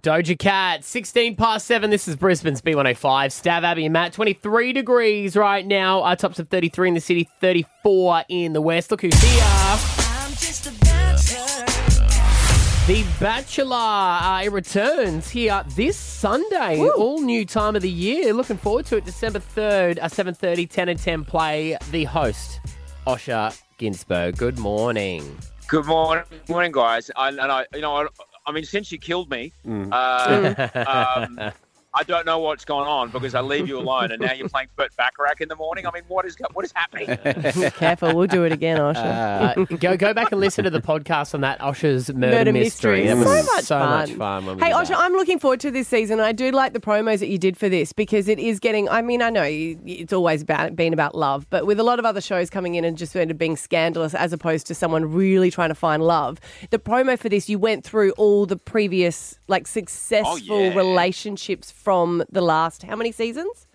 Doja Cat, 16 past 7. This is Brisbane's B105. Stav, Abby, and Matt. 23 degrees right now. Our tops of 33 in the city, 34 in the west. Look who's here. The Bachelor uh, it returns here this Sunday. All new time of the year. Looking forward to it. December 3rd, uh, 7.30, 10 and 10 play. The host, Osher Günsberg. Good morning. Good morning, morning, guys. I, and I, you know, I, I mean, since you killed me, Mm. uh, um, I don't know what's going on because I leave you alone, and now you're playing Burt Bacharach in the morning. I mean, what is what is happening? Careful, we'll do it again, Osher. Uh, go go back and listen to the podcast on that Osher's murder, Murder mystery. mystery. That was So much so fun. much fun. Hey, did Osher. I'm looking forward to this season. I do like the promos that you did for this because it is getting. I mean, I know it's always about been about love, but with a lot of other shows coming in and just sort of being scandalous, as opposed to someone really trying to find love. The promo for this, you went through all the previous like successful yeah. relationships from the last how many seasons?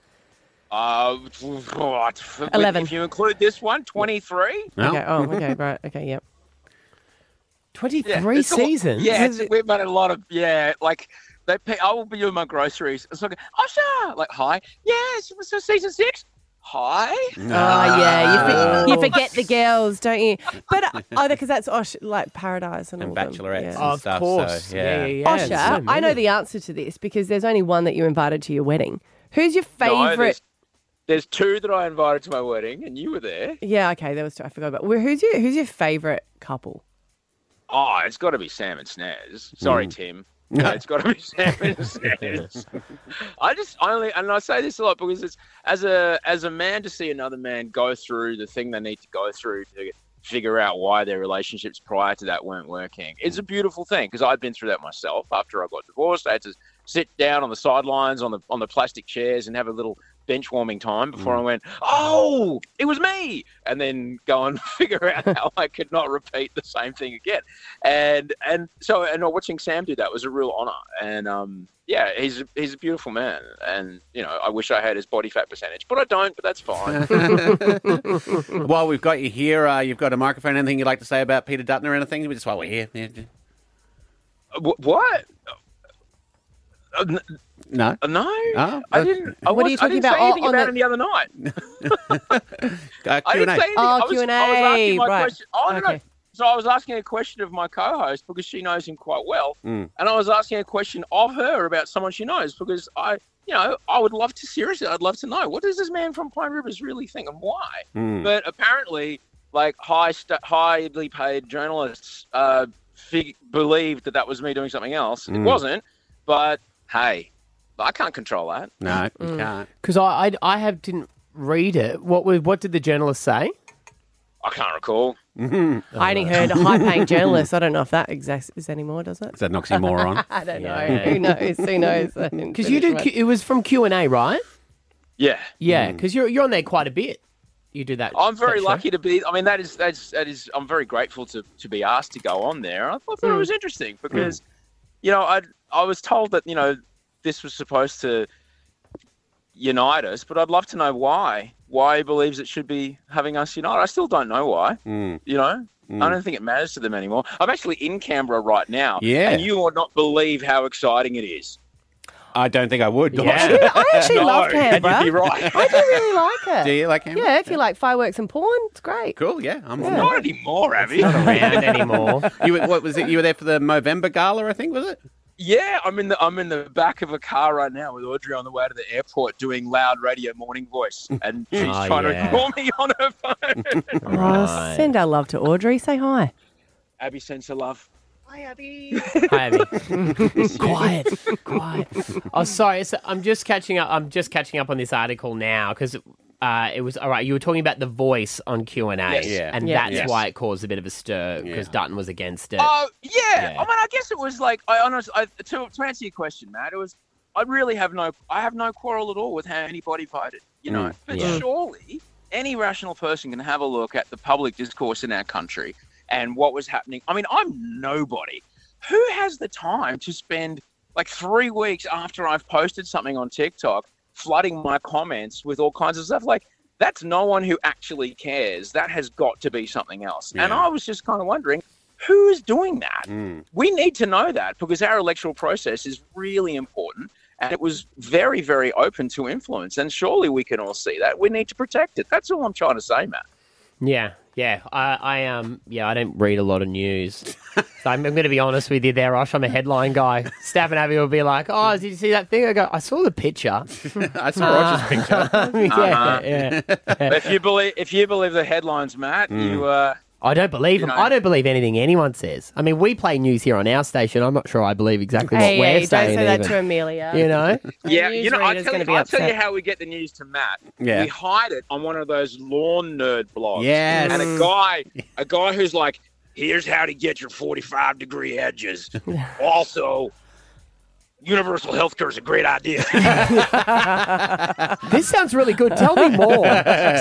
Uh, what? 11. If you include this one, 23? Okay. Oh, okay. Right. Okay. Yep. 23 Yeah, it's a seasons? Yeah, it's, we've had a lot of, yeah, like, they pay, I will be doing my groceries. It's like, Osher! Like, hi. Yes, it was for season six. Hi. Oh yeah, you, for, you forget the girls, don't you? But uh, oh, because that's Osh, like Paradise and, And all them. bachelorettes Yeah. and Of course. So, yeah, yeah. yeah, yeah. Osher, So I know the answer to this because there's only one that you invited to your wedding. Who's your No, favourite? there's, there's two that I invited to my wedding, and you were there. yeah, okay, there was two. I forgot about. Well, who's your Who's your favourite couple? Oh, it's got to be Sam and Snez. Sorry, Tim. No, it's got to be Sam. I just only, and I say this a lot because it's as a as a man to see another man go through the thing they need to go through to figure out why their relationships prior to that weren't working. It's a beautiful thing because I've been through that myself. After I got divorced, I had to sit down on the sidelines on the on the plastic chairs and have a little bench warming time before I went, oh, it was me, and then go and figure out how I could not repeat the same thing again. And and so and watching Sam do that was a real honor. And um, yeah, he's he's a beautiful man, and you know I wish I had his body fat percentage, but I don't. But that's fine. While we've got you here, uh, you've got a microphone. Anything you'd like to say about Peter Dutton or anything? Just while we're here. Yeah. Wh- what? Uh, n- No. uh, no, Oh, I didn't. I What are was- you I talking didn't about? say Oh, anything on about the- him the other night. Uh, I didn't Q&A. say anything. Oh, I was, was Q&A, asking my right. question. Oh, no, no. So I was asking a question of my co-host because she knows him quite well, Mm. and I was asking a question of her about someone she knows because I, you know, I would love to seriously, I'd love to know what does this man from Pine Rivers really think and why. Mm. But apparently, like high, st- highly paid journalists uh, fig- believed that that was me doing something else. It Mm. wasn't, but hey, I can't control that. No, mm. you Mm. can't. Because I, I, I have didn't read it. What was, what did the journalist say? I can't recall. I only heard a high paying journalist. I don't know if that exists anymore, does it? Is that an oxymoron? I don't know. Yeah. Who knows? Who knows? Because you do. Q- It was from Q and A, right? Yeah. Yeah. Mm. Because you're you're on there quite a bit. You do that. I'm very that lucky to be. I mean, that is that's that is. I'm very grateful to to be asked to go on there. I thought, thought it mm. was interesting because, you know, I I was told that you know this was supposed to unite us, but I'd love to know why. Why he believes it should be having us unite. I still don't know why. Mm. You know, I don't think it matters to them anymore. I'm actually in Canberra right now. Yeah. and you will not believe how exciting it is. I don't think I would. Yeah. I actually love No, and Canberra. you'd be right. I do really like it. Do you like him? Yeah, if you like fireworks and porn, it's great. Cool. Yeah. I'm Not anymore, Abby. Not around anymore. You were- what was it? You were there for the Movember Gala, I think, was it? Yeah, I'm in the I'm in the back of a car right now with Audrey on the way to the airport doing loud radio morning voice, and she's Oh, trying yeah. to ignore me on her phone. Right. send our love to Audrey. Say hi. Abby sends her love. Hi, Abby. Hi, Abby. quiet, quiet. Oh, sorry. So I'm just catching up. I'm just catching up on this article now because uh, it was all right. You were talking about the voice on Q and A, Yes. And Yeah. that's Yes. why it caused a bit of a stir because Yeah. Dutton was against it. Oh yeah. Yeah. I mean, I guess it was like I honestly I, to to answer your question, Matt. It was I really have no I have no quarrel at all with how anybody voted. You know, Mm, but yeah. surely any rational person can have a look at the public discourse in our country and what was happening. I mean, I'm nobody. Who has the time to spend like three weeks after I've posted something on TikTok, flooding my comments with all kinds of stuff? Like, that's no one who actually cares. That has got to be something else. And I was just kind of wondering, Who is doing that? Hmm. We need to know that because our electoral process is really important and it was very, very open to influence. And surely we can all see that. We need to protect it. That's all I'm trying to say, Matt. Yeah, yeah. I, I um, yeah, I don't read a lot of news, so I'm, I'm going to be honest with you there, Rosh. I'm a headline guy. Stav and Abby will be like, "Oh, did you see that thing?" I go, "I saw the picture." I saw Roger's picture. yeah, yeah. if you believe, if you believe the headlines, Matt, you uh, I don't believe them. know. I don't believe anything anyone says. I mean, we play news here on our station. I'm not sure I believe exactly what Hey, we're hey, don't saying. say that even. to Amelia. You know, Yeah, you know, I'll tell, you, I'll tell you how we get the news to Matt. Yeah. We hide it on one of those lawn nerd blogs. Yes. And a mm. guy, a guy who's like, here's how to get your 45 degree edges. also, universal health care is a great idea. this sounds really good. Tell me more.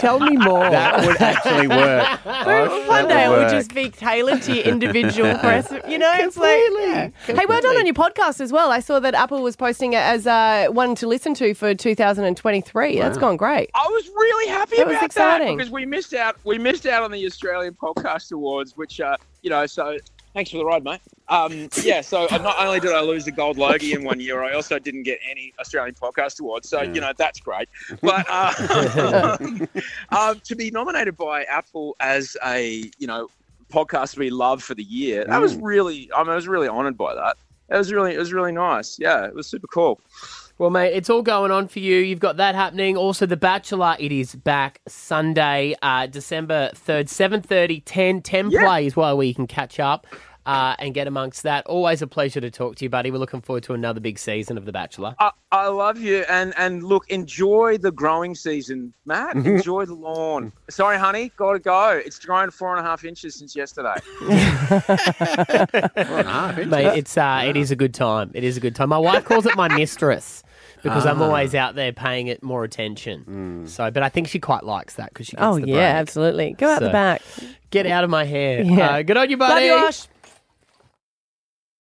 Tell me more. That would actually work. Oh, One that day it would would just be tailored to your individual press. You know, it's like, yeah. hey, well done on your podcast as well. I saw that Apple was posting it as uh, one to listen to for 2023. That's gone great. I was really happy That was about exciting. that because we missed out. We missed out on the Australian Podcast Awards, which, uh, you know, so thanks for the ride, mate. Um, yeah, so not only did I lose the gold Logie in one year, I also didn't get any Australian Podcast Awards. So you know that's great. But uh, um, to be nominated by Apple as a you know podcast we love for the year, that was really. I, mean, I was really honoured by that. It was really, it was really nice. Yeah, it was super cool. Well, mate, it's all going on for you. You've got that happening. Also, The Bachelor, it is back Sunday, uh, December 3rd, 7.30, 10, 10 Yeah. plays while we can catch up uh, and get amongst that. Always a pleasure to talk to you, buddy. We're looking forward to another big season of The Bachelor. I, I love you, and and look, enjoy the growing season, Matt. Enjoy the lawn. Sorry, honey, gotta go. It's grown four and a half inches since yesterday. Ah, Mate, it's uh, it is a good time. It is a good time. My wife calls it my mistress because I'm always out there paying it more attention. So, but I think she quite likes that because she gets Oh, yeah, break. absolutely. Go out the back. Get out of my hair. Yeah. Uh, good on you, Love buddy. you, Ash.